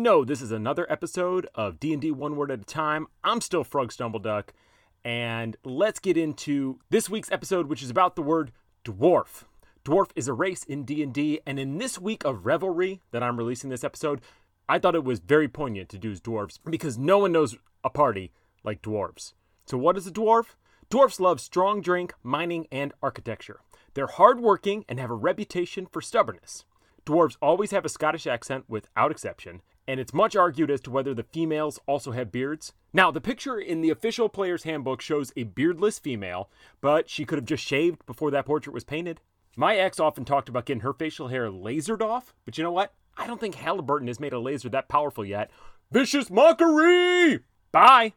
this is another episode of D&D One Word at a Time. I'm still Frog Stumbleduck, and let's get into this week's episode, which is about the word dwarf. Dwarf is a race in D&D, and in this week of revelry that I'm releasing this episode, I thought it was very poignant to do as dwarves because no one knows a party like dwarves. So what is a dwarf? Dwarfs love strong drink, mining, and architecture. They're hardworking and have a reputation for stubbornness. Dwarves always have a Scottish accent without exception, and it's much argued as to whether the females also have beards. Now, the picture in the official player's handbook shows a beardless female, but she could have just shaved before that portrait was painted. My ex often talked about getting her facial hair lasered off, but you know what? I don't think Halliburton has made a laser that powerful yet. Vicious mockery! Bye!